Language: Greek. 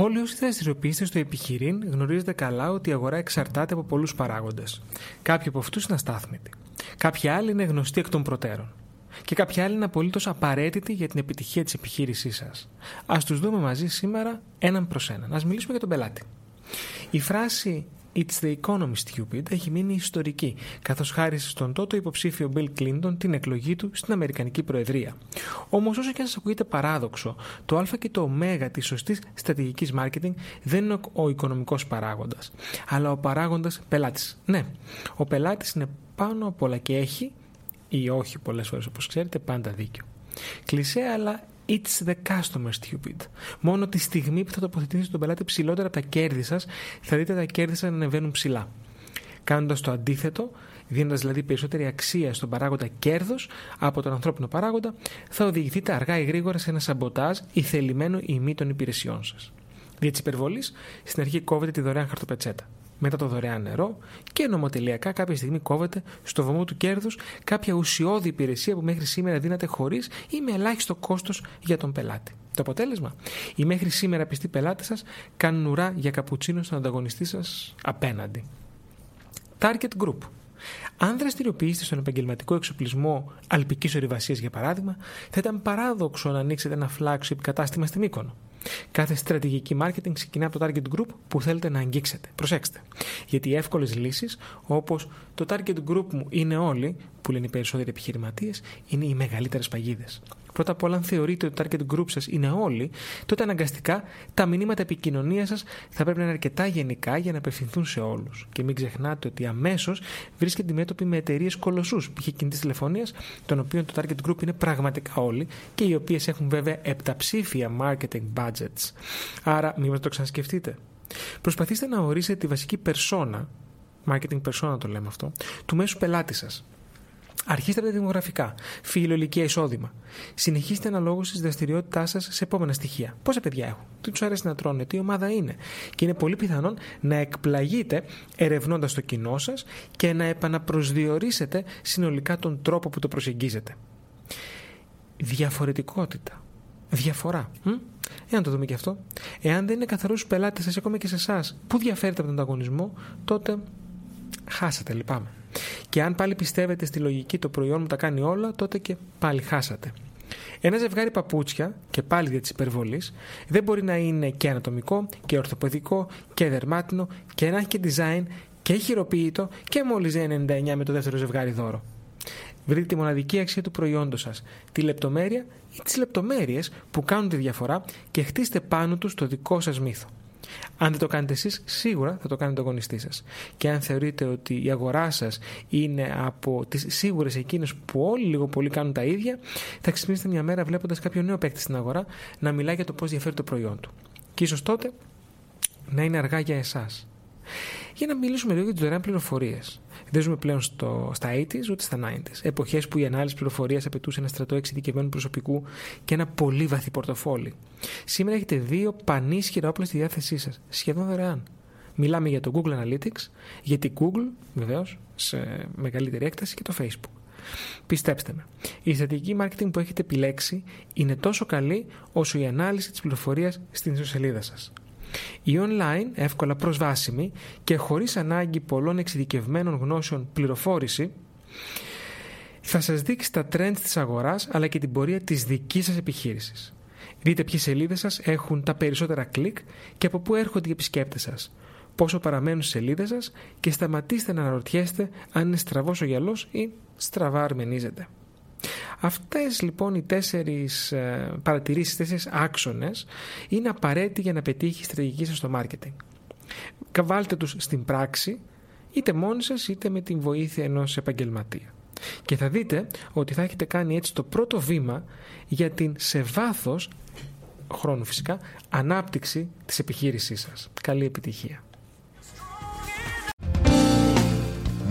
Όλοι όσοι δραστηριοποιείστε στο επιχειρήν γνωρίζετε καλά ότι η αγορά εξαρτάται από πολλούς παράγοντες. Κάποιοι από αυτούς είναι αστάθμητοι. Κάποιοι άλλοι είναι γνωστοί εκ των προτέρων. Και κάποιοι άλλοι είναι απολύτως απαραίτητοι για την επιτυχία της επιχείρησής σας. Α τους δούμε μαζί σήμερα έναν προς έναν. Α μιλήσουμε για τον πελάτη. Η φράση It's the economy stupid έχει μείνει ιστορική, καθώς χάρισε στον τότε υποψήφιο Bill Clinton την εκλογή του στην Αμερικανική Προεδρία. Όμως, όσο και αν σας ακούγεται παράδοξο, το Α και το Ω της σωστής στρατηγικής marketing δεν είναι ο οικονομικός παράγοντας, αλλά ο παράγοντας πελάτης. Ναι, ο πελάτης είναι πάνω απ' όλα και έχει, ή όχι πολλές φορές όπως ξέρετε, πάντα δίκιο. Κλεισέ, αλλά It's the customer stupid. Μόνο τη στιγμή που θα τοποθετήσετε τον πελάτη ψηλότερα από τα κέρδη σας, θα δείτε τα κέρδη σας να ανεβαίνουν ψηλά. Κάνοντας το αντίθετο, δίνοντας δηλαδή περισσότερη αξία στον παράγοντα κέρδος από τον ανθρώπινο παράγοντα, θα οδηγηθείτε αργά ή γρήγορα σε ένα σαμποτάζ ή θελημένο ή μη των υπηρεσιών σας. Δια της υπερβολής, στην αρχή κόβετε τη δωρεάν χαρτοπετσέτα μετά το δωρεάν νερό και νομοτελειακά κάποια στιγμή κόβεται στο βωμό του κέρδους κάποια ουσιώδη υπηρεσία που μέχρι σήμερα δίνατε χωρίς ή με ελάχιστο κόστος για τον πελάτη. Το αποτέλεσμα, οι μέχρι σήμερα πιστοί πελάτες σας κάνουν ουρά για καπουτσίνο στον ανταγωνιστή σας απέναντι. Target Group. Αν δραστηριοποιήσετε στον επαγγελματικό εξοπλισμό αλπικής ορειβασίας, για παράδειγμα, θα ήταν παράδοξο να ανοίξετε ένα flagship κατάστημα στη Μύκονο. Κάθε στρατηγική marketing ξεκινά από το target group που θέλετε να αγγίξετε. Προσέξτε. Γιατί οι εύκολες λύσεις, όπως το target group μου είναι όλοι, που λένε οι περισσότεροι επιχειρηματίες, είναι οι μεγαλύτερες παγίδες. Πρώτα απ' όλα, αν θεωρείτε ότι το target group σας είναι όλοι, τότε αναγκαστικά τα μηνύματα επικοινωνίας σας θα πρέπει να είναι αρκετά γενικά για να απευθυνθούν σε όλους. Και μην ξεχνάτε ότι αμέσως βρίσκεται αντιμέτωποι με εταιρείες κολοσσούς π.χ. κινητή τηλεφωνίας, των οποίων το target group είναι πραγματικά όλοι και οι οποίες έχουν βέβαια επταψήφια marketing budgets. Άρα, μήπω το ξανασκεφτείτε. Προσπαθήστε να ορίσετε τη βασική περσόνα, marketing persona το λέμε αυτό, του μέσου πελάτη σας. Αρχίστε από τα δημογραφικά, ηλικία, εισόδημα. Συνεχίστε αναλόγως της δραστηριότητάς σας σε επόμενα στοιχεία. Πόσα παιδιά έχουν, τι τους αρέσει να τρώνε, τι ομάδα είναι; Και είναι πολύ πιθανόν να εκπλαγείτε ερευνώντας το κοινό σας και να επαναπροσδιορίσετε συνολικά τον τρόπο που το προσεγγίζετε. Διαφορετικότητα. Διαφορά. Εάν το δούμε και αυτό. Εάν δεν είναι καθαρούς πελάτες σας, ακόμα και σε εσάς, που διαφέρετε από τον ανταγωνισμό, τότε χάσατε, λυπάμαι. Και αν πάλι πιστεύετε στη λογική το προϊόν μου τα κάνει όλα, τότε και πάλι χάσατε. Ένα ζευγάρι παπούτσια, και πάλι για τη υπερβολής, δεν μπορεί να είναι και ανατομικό και ορθοπαιδικό και δερμάτινο και να έχει και design και χειροποίητο και μόλις 99 με το δεύτερο ζευγάρι δώρο. Βρείτε τη μοναδική αξία του προϊόντος σας, τη λεπτομέρεια ή τις λεπτομέρειες που κάνουν τη διαφορά και χτίστε πάνω τους το δικό σας μύθο. Αν δεν το κάνετε εσείς, σίγουρα θα το κάνει το αγωνιστή σας. Και αν θεωρείτε ότι η αγορά σας είναι από τις σίγουρες εκείνες που όλοι λίγο πολύ κάνουν τα ίδια, θα ξυπνήσετε μια μέρα βλέποντας κάποιο νέο παίκτη στην αγορά να μιλάει για το πώς διαφέρει το προϊόν του. Και ίσως τότε να είναι αργά για εσάς. Για να μιλήσουμε λίγο για τις δωρεάν πληροφορίες. Δεν ζούμε πλέον στο, στα 80s ούτε στα 90s. Εποχές που η ανάλυση πληροφορίας απαιτούσε ένα στρατό εξειδικευμένου προσωπικού και ένα πολύ βαθύ πορτοφόλι. Σήμερα έχετε δύο πανίσχυρα όπλα στη διάθεσή σας, σχεδόν δωρεάν. Μιλάμε για το Google Analytics, για την Google, βεβαίως, σε μεγαλύτερη έκταση και το Facebook. Πιστέψτε με, η στρατηγική marketing που έχετε επιλέξει είναι τόσο καλή όσο η ανάλυση της πληροφορίας στην ιστοσελίδα σας. Η online, εύκολα προσβάσιμη και χωρίς ανάγκη πολλών εξειδικευμένων γνώσεων πληροφόρηση, θα σας δείξει τα trends της αγοράς αλλά και την πορεία της δικής σας επιχείρησης. Δείτε ποιες σελίδες σας έχουν τα περισσότερα κλικ και από πού έρχονται οι επισκέπτες σας. Πόσο παραμένουν στις σελίδες σας και σταματήστε να αναρωτιέστε αν είναι στραβός ο γυαλός ή στραβά αρμενίζεται. Αυτές λοιπόν οι τέσσερις ε, παρατηρήσεις, τέσσερις άξονες είναι απαραίτητοι για να πετύχει η στρατηγική σας στο marketing. Βάλτε τους στην πράξη είτε μόνοι σας είτε με την βοήθεια ενός επαγγελματία. Και θα δείτε ότι θα έχετε κάνει έτσι το πρώτο βήμα για την σε βάθος χρόνου φυσικά ανάπτυξη της επιχείρησής σας. Καλή επιτυχία.